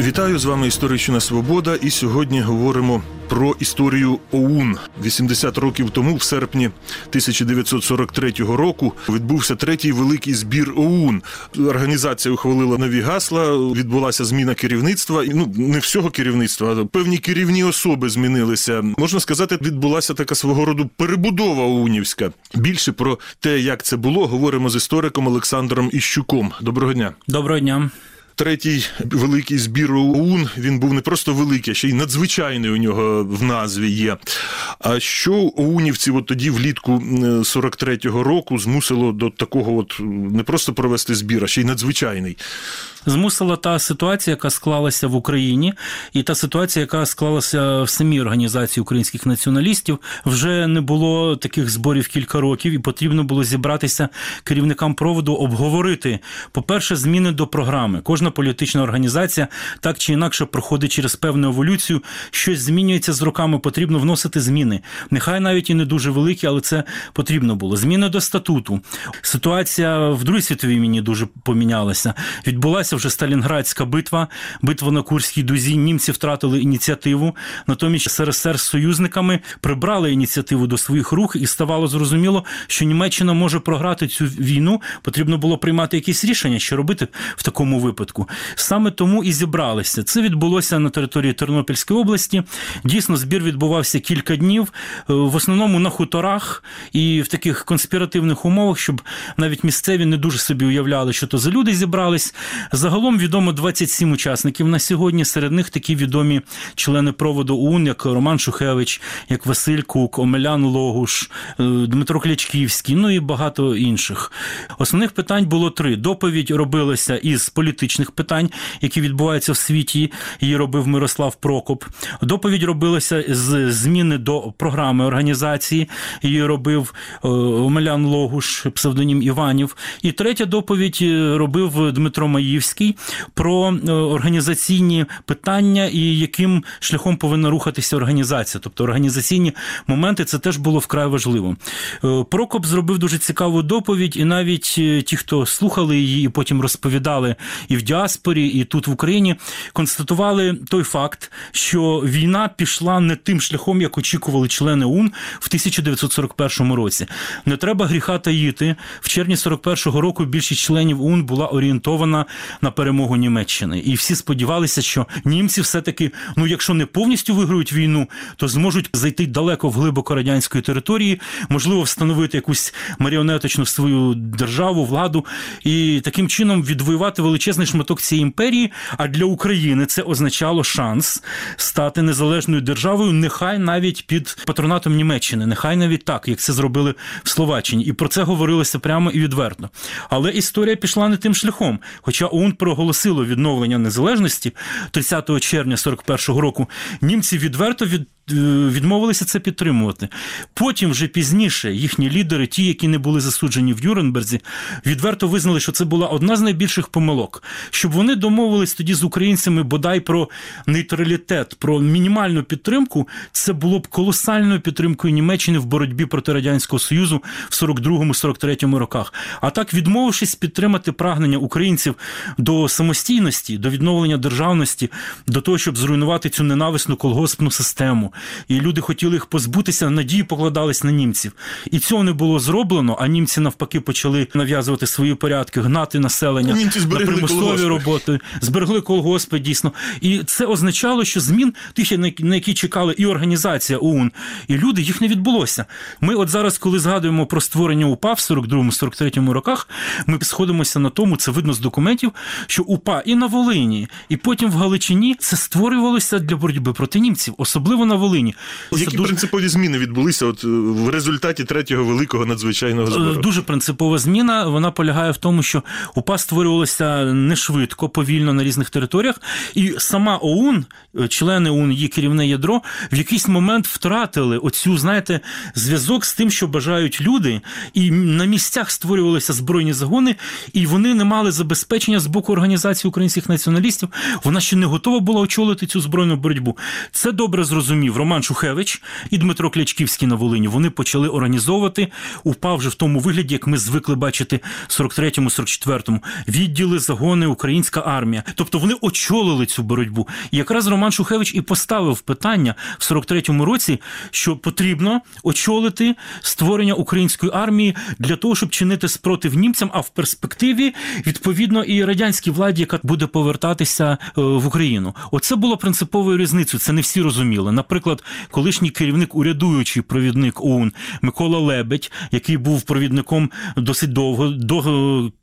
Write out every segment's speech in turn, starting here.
Вітаю з вами історична свобода. І сьогодні говоримо про історію ОУН. 80 років тому, в серпні 1943 року, відбувся третій великий збір ОУН. Організація ухвалила нові гасла. Відбулася зміна керівництва. Ну не всього керівництва, а певні керівні особи змінилися. Можна сказати, відбулася така свого роду перебудова ОУНівська. Більше про те, як це було, говоримо з істориком Олександром Іщуком. Доброго дня. Доброго дня. Третій великий збір ОУН він був не просто великий, а ще й надзвичайний у нього в назві є. А що ОУНівці от тоді влітку 43-го року змусило до такого, от не просто провести збір, а ще й надзвичайний? Змусила та ситуація, яка склалася в Україні, і та ситуація, яка склалася в самій організації українських націоналістів, вже не було таких зборів кілька років, і потрібно було зібратися керівникам проводу, обговорити, по-перше, зміни до програми. Кожна політична організація так чи інакше проходить через певну еволюцію, щось змінюється з роками, потрібно вносити зміни. Нехай навіть і не дуже великі, але це потрібно було. Зміни до статуту. Ситуація в Другій світовій війні дуже помінялася. Відбулася вже Сталінградська битва, битва на Курській дузі. Німці втратили ініціативу. Натомість СРСР з союзниками прибрали ініціативу до своїх рук, і ставало зрозуміло, що Німеччина може програти цю війну. Потрібно було приймати якісь рішення, що робити в такому випадку. Саме тому і зібралися. Це відбулося на території Тернопільської області. Дійсно, збір відбувався кілька днів, в основному на хуторах і в таких конспіративних умовах, щоб навіть місцеві не дуже собі уявляли, що то за люди зібрались. Загалом відомо 27 учасників на сьогодні. Серед них такі відомі члени проводу УН, як Роман Шухевич, як Василь Кук, Омелян Логуш, Дмитро Клячківський, ну і багато інших. Основних питань було три: доповідь робилася із політичних питань, які відбуваються в світі. Її робив Мирослав Прокоп. Доповідь робилася з зміни до програми організації. Її робив Омелян Логуш, псевдонім Іванів. І третя доповідь робив Дмитро Маївський про організаційні питання і яким шляхом повинна рухатися організація. Тобто організаційні моменти це теж було вкрай важливо. Прокоп зробив дуже цікаву доповідь, і навіть ті, хто слухали її, і потім розповідали і в діаспорі, і тут в Україні, констатували той факт, що війна пішла не тим шляхом, як очікували члени УН в 1941 році. Не треба гріха таїти. В червні 41-го року більшість членів УН була орієнтована на перемогу Німеччини, і всі сподівалися, що німці все-таки, ну якщо не повністю виграють війну, то зможуть зайти далеко в глибоко радянської території, можливо, встановити якусь маріонеточну свою державу, владу і таким чином відвоювати величезний шматок цієї імперії. А для України це означало шанс стати незалежною державою, нехай навіть під патронатом Німеччини, нехай навіть так, як це зробили в Словаччині, і про це говорилося прямо і відверто. Але історія пішла не тим шляхом. Хоча ОУН проголосило відновлення незалежності 30 червня 41-го року, німці відверто від. Відмовилися це підтримувати. Потім, вже пізніше, їхні лідери, ті, які не були засуджені в Нюрнберзі, відверто визнали, що це була одна з найбільших помилок, щоб вони домовились тоді з українцями бодай про нейтралітет, про мінімальну підтримку. Це було б колосальною підтримкою Німеччини в боротьбі проти радянського союзу в 42-43 роках. А так, відмовившись підтримати прагнення українців до самостійності, до відновлення державності, до того, щоб зруйнувати цю ненависну колгоспну систему і люди хотіли їх позбутися, надії покладались на німців. І цього не було зроблено. А німці навпаки почали нав'язувати свої порядки, гнати населення німці на примусові колгоспи. роботи, зберегли колгоспи дійсно. І це означало, що змін тих, на які чекали і організація ОУН, і люди їх не відбулося. Ми, от зараз, коли згадуємо про створення УПА в 42-43 роках, ми сходимося на тому, це видно з документів, що УПА і на Волині, і потім в Галичині це створювалося для боротьби проти німців, особливо на Волині. Які Це дуже... принципові зміни відбулися от в результаті третього великого надзвичайного збору? Дуже принципова зміна. Вона полягає в тому, що УПА створювалася не швидко, повільно на різних територіях, і сама ОУН, члени ОУН, її керівне ядро, в якийсь момент втратили оцю, знаєте, зв'язок з тим, що бажають люди, і на місцях створювалися збройні загони, і вони не мали забезпечення з боку організації українських націоналістів. Вона ще не готова була очолити цю збройну боротьбу. Це добре зрозумів Роман Шухевич і Дмитро Клячківський на Волині. Вони почали організовувати УПА вже в тому вигляді, як ми звикли бачити в 43-44-му. Відділи, загони, українська армія. Тобто вони очолили цю боротьбу. І якраз Роман Шухевич і поставив питання в 43-му році, що потрібно очолити створення української армії для того, щоб чинити спротив німцям, а в перспективі відповідно і радянській владі, яка буде повертатися е, в Україну. Оце було принциповою різницею. Це не всі розуміли. Наприклад, колишній керівник урядуючий провідник ОУН Микола Лебедь, який був провідником досить довго, до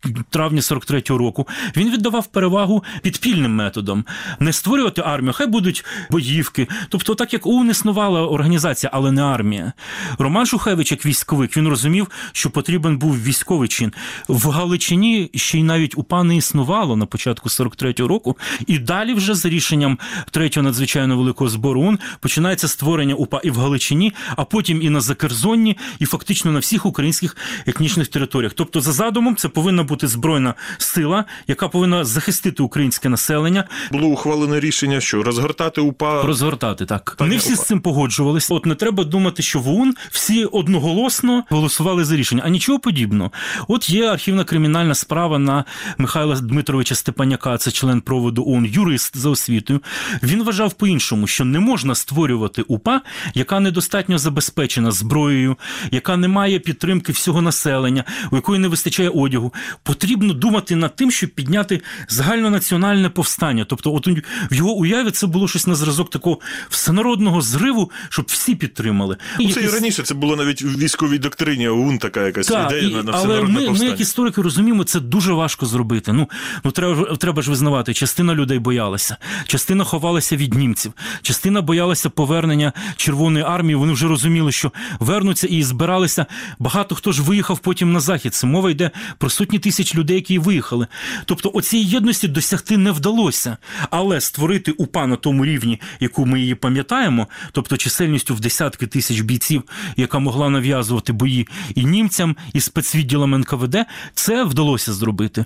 е, травня 43-го року, він віддавав перевагу підпільним методам. Не створювати армію, хай будуть боївки. Тобто, так як ОУН існувала організація, але не армія. Роман Шухевич, як військовик, він розумів, що потрібен був військовий чин. В Галичині ще й навіть УПА не існувало на початку 43-го року, і далі, вже за рішенням третього надзвичайно великого збору ОУН, починається створення УПА і в Галичині, а потім і на Закерзонні, і фактично на всіх українських етнічних територіях. Тобто, за задумом, це повинна бути збройна сила, яка повинна захистити українське населення, Було ухвалене рішення, що розгортати УПА. розгортати так. Так, не всі з цим погоджувалися. От не треба думати, що в ОУН всі одноголосно голосували за рішення, а нічого подібного. От є архівна кримінальна справа на Михайла Дмитровича Степаняка, це член проводу ОУН, юрист за освітою. Він вважав по-іншому, що не можна створювати УПА, яка недостатньо забезпечена зброєю, яка не має підтримки всього населення, у якої не вистачає одягу. Потрібно думати над тим, щоб підняти загальнонаціональне повстання. Тобто, от в його уяві це було щось на зразок такого всенародного зриву, щоб всі підтримали. Ну, Це і Якісь- раніше це було навіть в військовій доктрині ОУН така якась так, ідея і, на, на але всенародне ми, ми, як історики, розуміємо, це дуже важко зробити. Ну, ну треба, треба ж визнавати, частина людей боялася, частина ховалася від німців, частина боялася повернення Червоної армії. Вони вже розуміли, що вернуться і збиралися. Багато хто ж виїхав потім на захід. Це мова йде про сотні тисяч людей, які виїхали. Тобто, оцієї єдності досягти не вдалося. Але створити УПА на тому рівні, яку ми її пам'ятаємо, тобто чисельністю в десятки тисяч бійців, яка могла нав'язувати бої і німцям, і спецвідділам НКВД, це вдалося зробити.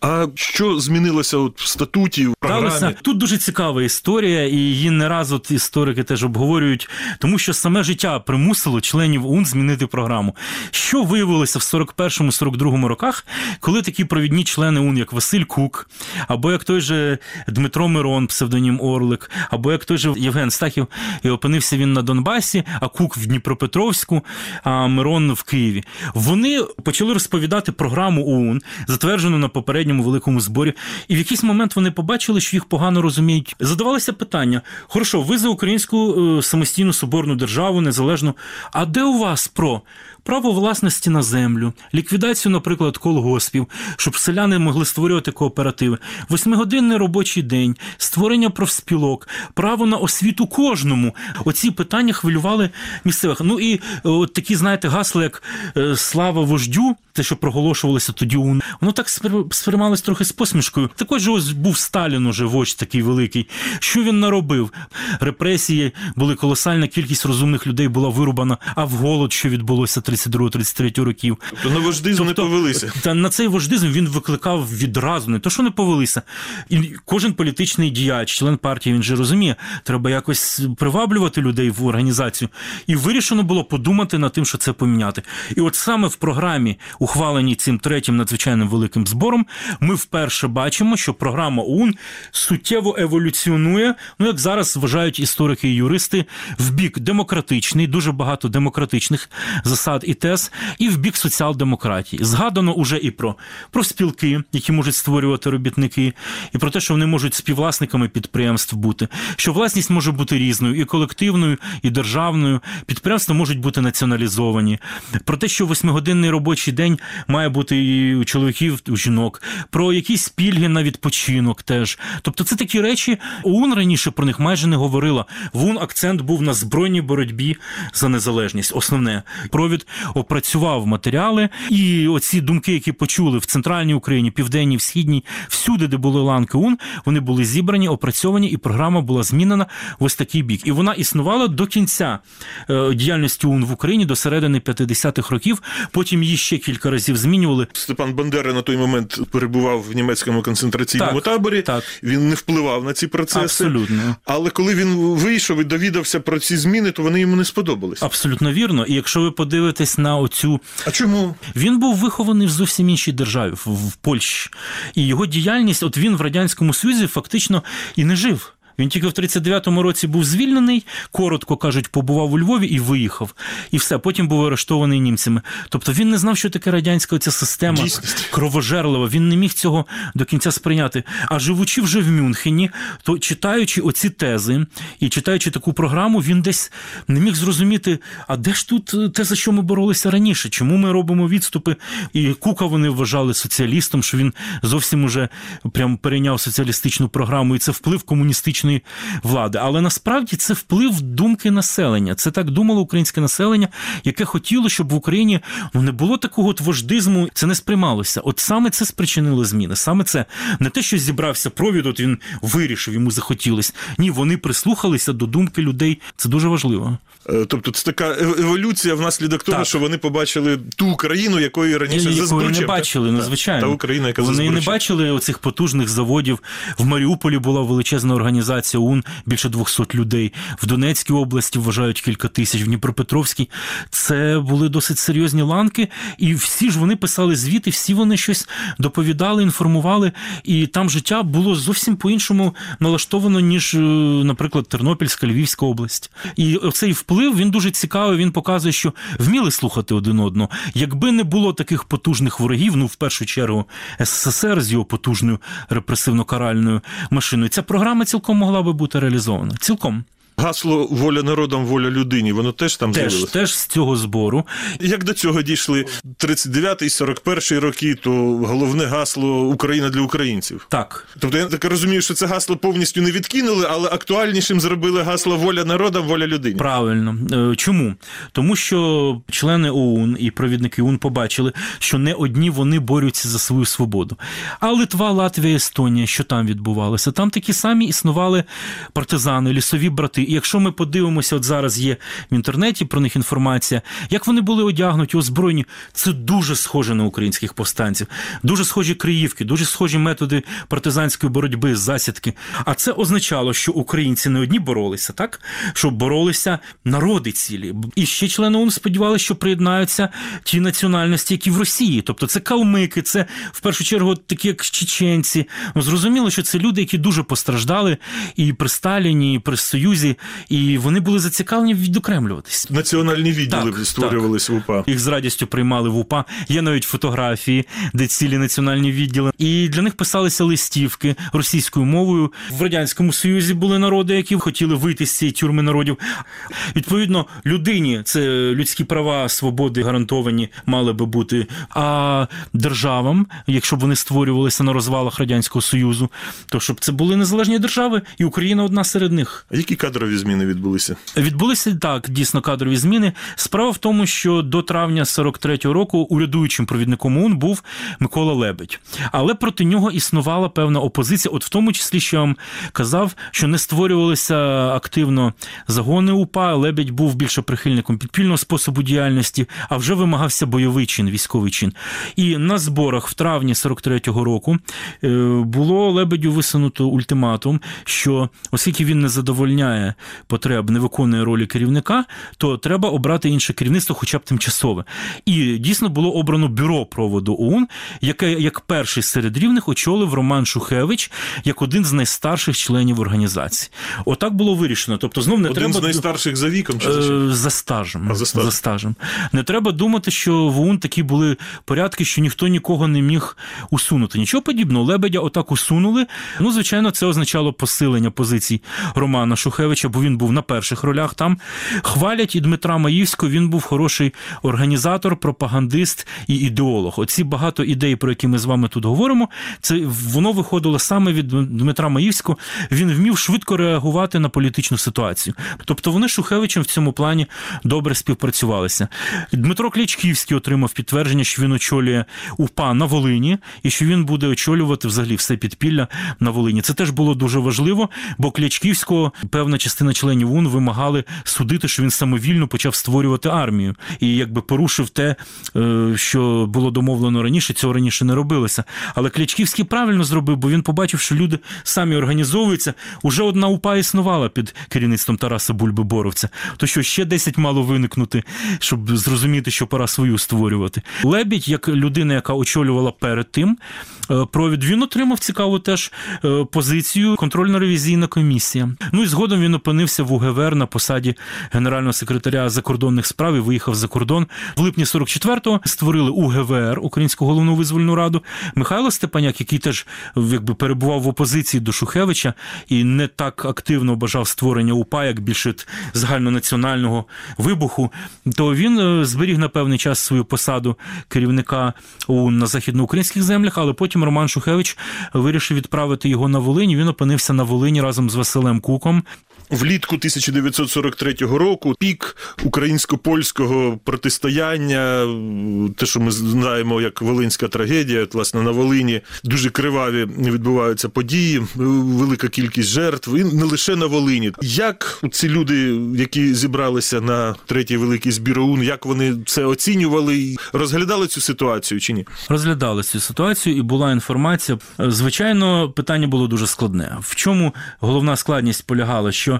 А що змінилося от в статуті, в програмі? Тут дуже цікава історія, і її не раз от історики теж обговорюють, тому що саме життя примусило членів УН змінити програму. Що виявилося в 41-42 роках, коли такі провідні члени УН, як Василь Кук, або як той же Дмитро Мирон, псевдонім Орлик, або як той же Євген Стахів, і опинився він на Донбасі, а Кук в Дніпропетровську, а Мирон в Києві. Вони почали розповідати програму ОУН, затверджену на попередньому великому зборі, і в якийсь момент вони побачили, що їх погано розуміють. Задавалося питання: хорошо, ви за українську самостійну соборну державу, незалежну. А де у вас про? Право власності на землю, ліквідацію, наприклад, колгоспів, щоб селяни могли створювати кооперативи, восьмигодинний робочий день, створення профспілок, право на освіту кожному. Оці питання хвилювали місцевих. Ну і е, от такі, знаєте, гасла, як е, слава вождю, те, що проголошувалося тоді, воно так сприй- сприймалось трохи з посмішкою. Також ось був Сталін уже вождь такий великий. Що він наробив? Репресії були колосальна кількість розумних людей була вирубана, а в голод, що відбулося 32-33 років. То на вождизм не повелися. Та на цей вождизм він викликав відразу, не то, що не повелися. І кожен політичний діяч, член партії, він же розуміє, треба якось приваблювати людей в організацію. І вирішено було подумати над тим, що це поміняти. І от саме в програмі, ухваленій цим третім надзвичайним великим збором, ми вперше бачимо, що програма ОУН суттєво еволюціонує, ну як зараз вважають історики і юристи, в бік демократичний, дуже багато демократичних засад і тез, і в бік соціал-демократії. Згадано уже і про, про спілки, які можуть створювати робітники, і про те, що вони можуть співвласниками підприємств бути, що власність може бути різною, і колективною, і державною. Підприємства можуть бути націоналізовані. Про те, що восьмигодинний робочий день має бути і у чоловіків, у жінок, про якісь пільги на відпочинок теж. Тобто, це такі речі. ОУН раніше про них майже не говорила. В ОУН акцент був на збройній боротьбі за незалежність. Основне провід опрацював матеріали, і оці думки, які почули в центральній Україні, південній, в східній, всюди, де були ланки УН, вони були зібрані, опрацьовані, і програма була змінена в ось такий бік. І вона існувала до кінця е, діяльності УН в Україні до середини 50-х років. Потім її ще кілька разів змінювали. Степан Бандера на той момент перебував в німецькому концентраційному Так, таборі. так. Він не впливав на ці процеси. Абсолютно. Але коли він вийшов і довідався про ці зміни, то вони йому не сподобались. Абсолютно вірно. І якщо ви подивитесь на оцю А чому? Він був вихований в зовсім іншій державі, в Польщі. І його діяльність, от він в Радянському Союзі фактично і не жив. Він тільки в 39-му році був звільнений, коротко кажуть, побував у Львові і виїхав. І все, потім був арештований німцями. Тобто він не знав, що таке радянська ця система Дійсність. кровожерлива. Він не міг цього до кінця сприйняти. А живучи вже в Мюнхені, то читаючи оці тези і читаючи таку програму, він десь не міг зрозуміти, а де ж тут е, те, за що ми боролися раніше? Чому ми робимо відступи? І Кука вони вважали соціалістом, що він зовсім уже прям перейняв соціалістичну програму, і це вплив комуністичної влади. Але насправді це вплив думки населення. Це так думало українське населення, яке хотіло, щоб в Україні ну, не було такого от вождизму, це не сприймалося. От саме це спричинило зміни. Саме це не те, що зібрався провід, от він вирішив, йому захотілось. Ні, вони прислухалися до думки людей. Це дуже важливо. Е, Тобто це така еволюція внаслідок того, Так. що вони побачили ту Україну, якої раніше Якої не бачили, ну звичайно. Та Україна, яка Вони не бачили оцих потужних заводів. В Маріуполі була величезна організація ОУН, більше 200 людей. В Донецькій області вважають кілька тисяч, в Дніпропетровській. Це були досить серйозні ланки, і всі ж вони писали звіти, всі вони щось доповідали, інформували. І там життя було зовсім по-іншому налаштовано, ніж, е, наприклад, Тернопільська, Львівська область. І оцей вплив він дуже цікавий. Він показує, що вміли слухати один одного. Якби не було таких потужних ворогів, ну в першу чергу СССР з його потужною репресивно-каральною машиною, ця програма цілком могла би бути реалізована. Цілком Гасло воля народам, воля людині, воно теж там теж, з'явилося. теж з цього збору. Як до цього дійшли 39-й, 41-й роки, то головне гасло Україна для українців. Так, Тобто я так розумію, що це гасло повністю не відкинули, але актуальнішим зробили гасло воля народам, воля людині. Правильно. Е, Чому? Тому що члени ОУН і провідники ОУН побачили, що не одні вони борються за свою свободу. А Литва, Латвія, Естонія, що там відбувалося? Там такі самі існували партизани, лісові брати. Якщо ми подивимося, от зараз є в інтернеті про них інформація, як вони були одягнуті, озброєні, це дуже схоже на українських повстанців, дуже схожі криївки, дуже схожі методи партизанської боротьби, засідки. А це означало, що українці не одні боролися, так? Що боролися народи цілі. І ще члени ООН сподівалися, що приєднаються ті національності, які в Росії. Тобто це калмики, це в першу чергу такі, як чеченці. Ну, зрозуміло, що це люди, які дуже постраждали і при Сталіні, і при Союзі, і вони були зацікавлені відокремлюватись. Національні відділи Так, створювалися в УПА. Їх з радістю приймали в УПА. Є навіть фотографії, де цілі національні відділи. І для них писалися листівки російською мовою. В радянському союзі були народи, які хотіли вийти з цієї тюрми народів. Відповідно, людині це людські права, свободи гарантовані мали би бути. А державам, якщо б вони створювалися на розвалах радянського союзу, то щоб це були незалежні держави, і Україна одна серед них. А які кадрові зміни відбулися? Відбулися так дійсно кадрові зміни. Справа в тому, що до травня 43-го року урядуючим провідником ОУН був Микола Лебедь, але проти нього існувала певна опозиція. От в тому числі, що я вам казав, що не створювалися активно загони УПА. Лебедь був більше прихильником підпільного способу діяльності, а вже вимагався бойовий чин, військовий чин. І на зборах в травні 43-го року е, було Лебедю висунуто ультиматум, що оскільки він не задовольняє потреб, не виконує ролі керівника, то треба обрати інше керівництво, хоча б тимчасове. І дійсно було обрано бюро проводу ОУН, яке як перший серед рівних очолив Роман Шухевич як один з найстарших членів організації. Отак було вирішено. Тобто, знов не Один треба з найстарших за віком чи за? Е, за стажем. А, за стажем. стажем. Не треба думати, що в ОУН такі були порядки, що ніхто нікого не міг усунути. Нічого подібного. Лебедя отак усунули. Ну, звичайно, це означало посилення позицій Романа Шухевича. Шухевича, бо він був на перших ролях там. Хвалять і Дмитра Маївського. Він був хороший організатор, пропагандист і ідеолог. Оці багато ідей, про які ми з вами тут говоримо, це воно виходило саме від Дмитра Маївського. Він вмів швидко реагувати на політичну ситуацію. Тобто вони з Шухевичем в цьому плані добре співпрацювалися. Дмитро Клячківський отримав підтвердження, що він очолює УПА на Волині і що він буде очолювати взагалі все підпілля на Волині. Це теж було дуже важливо, бо Клячківського певна частина членів УН вимагали судити, що він самовільно почав створювати армію і якби порушив те, е, що було домовлено раніше. Цього раніше не робилося. Але Клячківський правильно зробив, бо він побачив, що люди самі організовуються. Уже одна УПА існувала під керівництвом Тараса Бульби Боровця. То що ще 10 мало виникнути, щоб зрозуміти, що пора свою створювати. Лебідь, як людина, яка очолювала перед тим е, провід, він отримав цікаву теж е, позицію контрольно-ревізійна комісія. Ну і згодом він опинився в УГВР на посаді генерального секретаря закордонних справ і виїхав за кордон. В липні 44-го створили УГВР Українську головну визвольну раду. Михайло Степаняк, який теж якби перебував в опозиції до Шухевича і не так активно бажав створення УПА, як більше загальнонаціонального вибуху, то він е, зберіг на певний час свою посаду керівника ОУН на західноукраїнських землях, але потім Роман Шухевич вирішив відправити його на Волинь. Він опинився на Волині разом з Василем Куком. Влітку 1943 року пік українсько-польського протистояння, те, що ми знаємо як Волинська трагедія, от, власне, на Волині дуже криваві відбуваються події, велика кількість жертв, і не лише на Волині. Як ці люди, які зібралися на третій великий збір ОУН, як вони це оцінювали розглядали цю ситуацію чи ні? Розглядали цю ситуацію, і була інформація. Звичайно, питання було дуже складне. В чому головна складність полягала, що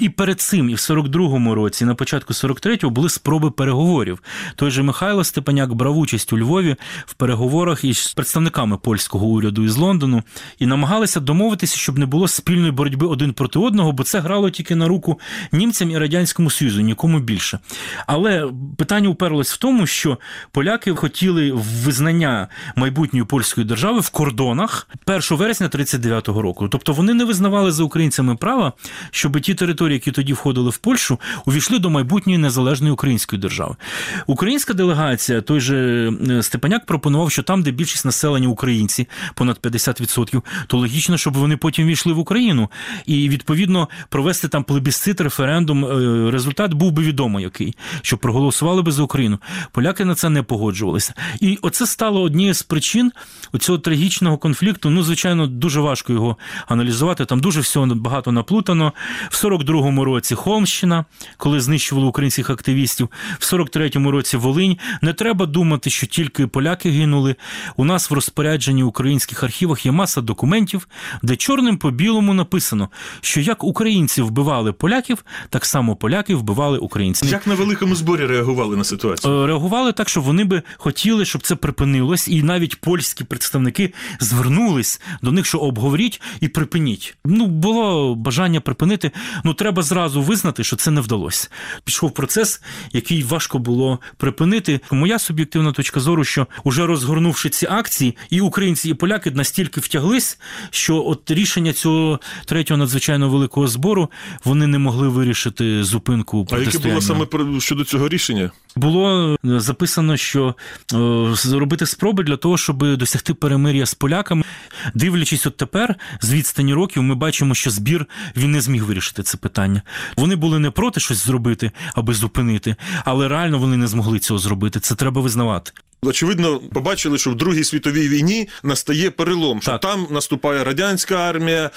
і перед цим, і в 42-му році, і на початку 43-го були спроби переговорів. Той же Михайло Степаняк брав участь у Львові в переговорах із представниками польського уряду із Лондону і намагалися домовитися, щоб не було спільної боротьби один проти одного, бо це грало тільки на руку німцям і радянському союзу, нікому більше. Але питання уперлось в тому, що поляки хотіли визнання майбутньої польської держави в кордонах 1 вересня 39-го року. Тобто вони не визнавали за українцями права, щоб ті території, які тоді входили в Польщу, увійшли до майбутньої незалежної української держави. Українська делегація, той же Степаняк пропонував, що там, де більшість населення українці, понад 50%, то логічно, щоб вони потім війшли в Україну і відповідно провести там плебісцит, референдум. Результат був би відомо який, що проголосували би за Україну. Поляки на це не погоджувалися. І оце стало однією з причин цього трагічного конфлікту. Ну, звичайно, дуже важко його аналізувати. Там дуже всього багато наплутано. В 42-му році Холмщина, коли знищували українських активістів, в 43-му році Волинь. Не треба думати, що тільки поляки гинули. У нас в розпорядженні українських архівах є маса документів, де чорним по білому написано, що як українці вбивали поляків, так само поляки вбивали українців. Як на великому зборі реагували на ситуацію? Е, реагували так, що вони би хотіли, щоб це припинилось, і навіть польські представники звернулись до них, що обговоріть і припиніть. Ну було бажання припинити. Ну треба зразу визнати, що це не вдалося. Пішов процес, який важко було припинити. Моя суб'єктивна точка зору, що уже розгорнувши ці акції, і українці, і поляки настільки втяглись, що от рішення цього третього надзвичайно великого збору вони не могли вирішити зупинку. А яке було саме щодо цього рішення? Було е, записано, що е, зробити спроби для того, щоб досягти перемир'я з поляками. Дивлячись, от тепер з відстані років, ми бачимо, що збір він не зміг вирішити це питання. Вони були не проти щось зробити, аби зупинити, але реально вони не змогли цього зробити. Це треба визнавати. Очевидно, побачили, що в Другій світовій війні настає перелом, що Так. там наступає радянська армія,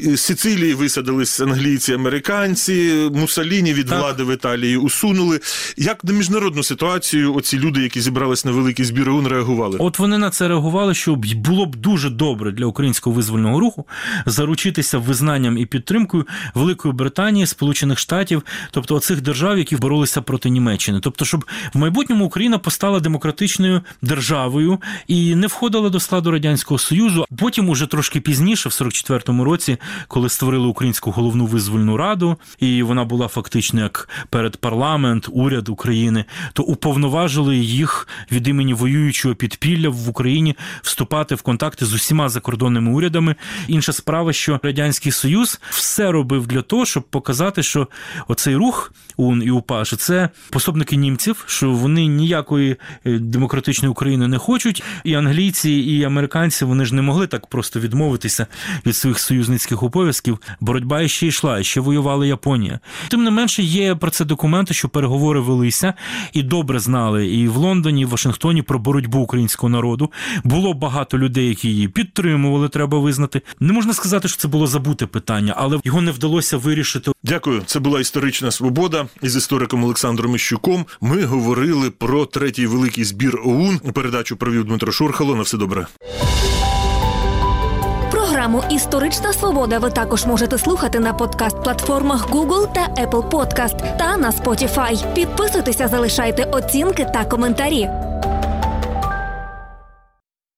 з Сицилії висадились англійці, американці, Муссоліні від Так. влади в Італії усунули. Як на міжнародну ситуацію оці люди, які зібрались на великий збір ОУН, реагували? От вони на це реагували, що було б дуже добре для українського визвольного руху заручитися визнанням і підтримкою Великої Британії, Сполучених Штатів, тобто оцих держав, які боролися проти Німеччини. Тобто, щоб в майбутньому Україна постала демократичною демократичною державою і не входила до складу радянського союзу. Потім, уже трошки пізніше, в 44-му році, коли створили українську головну визвольну раду, і вона була фактично як перед парламент, уряд України, то уповноважили їх від імені воюючого підпілля в Україні вступати в контакти з усіма закордонними урядами. Інша справа, що радянський союз все робив для того, щоб показати, що оцей рух УН і УПА, що це пособники німців, що вони ніякої е, демократичної України не хочуть, і англійці, і американці вони ж не могли так просто відмовитися від своїх союзницьких обов'язків. Боротьба ще йшла, ще воювала Японія. Тим не менше, є про це документи, що переговори велися і добре знали і в Лондоні, і в Вашингтоні про боротьбу українського народу. Було багато людей, які її підтримували, треба визнати. Не можна сказати, що це було забуте питання, але його не вдалося вирішити Дякую. Це була історична свобода. Із істориком Олександром Іщуком ми говорили про третій великий збір ОУН. Передачу провів Дмитро Шурхало. На все добре. Програму Історична свобода ви також можете слухати на подкаст-платформах Google та Apple Podcast та на Spotify. Підписуйтеся, залишайте оцінки та коментарі.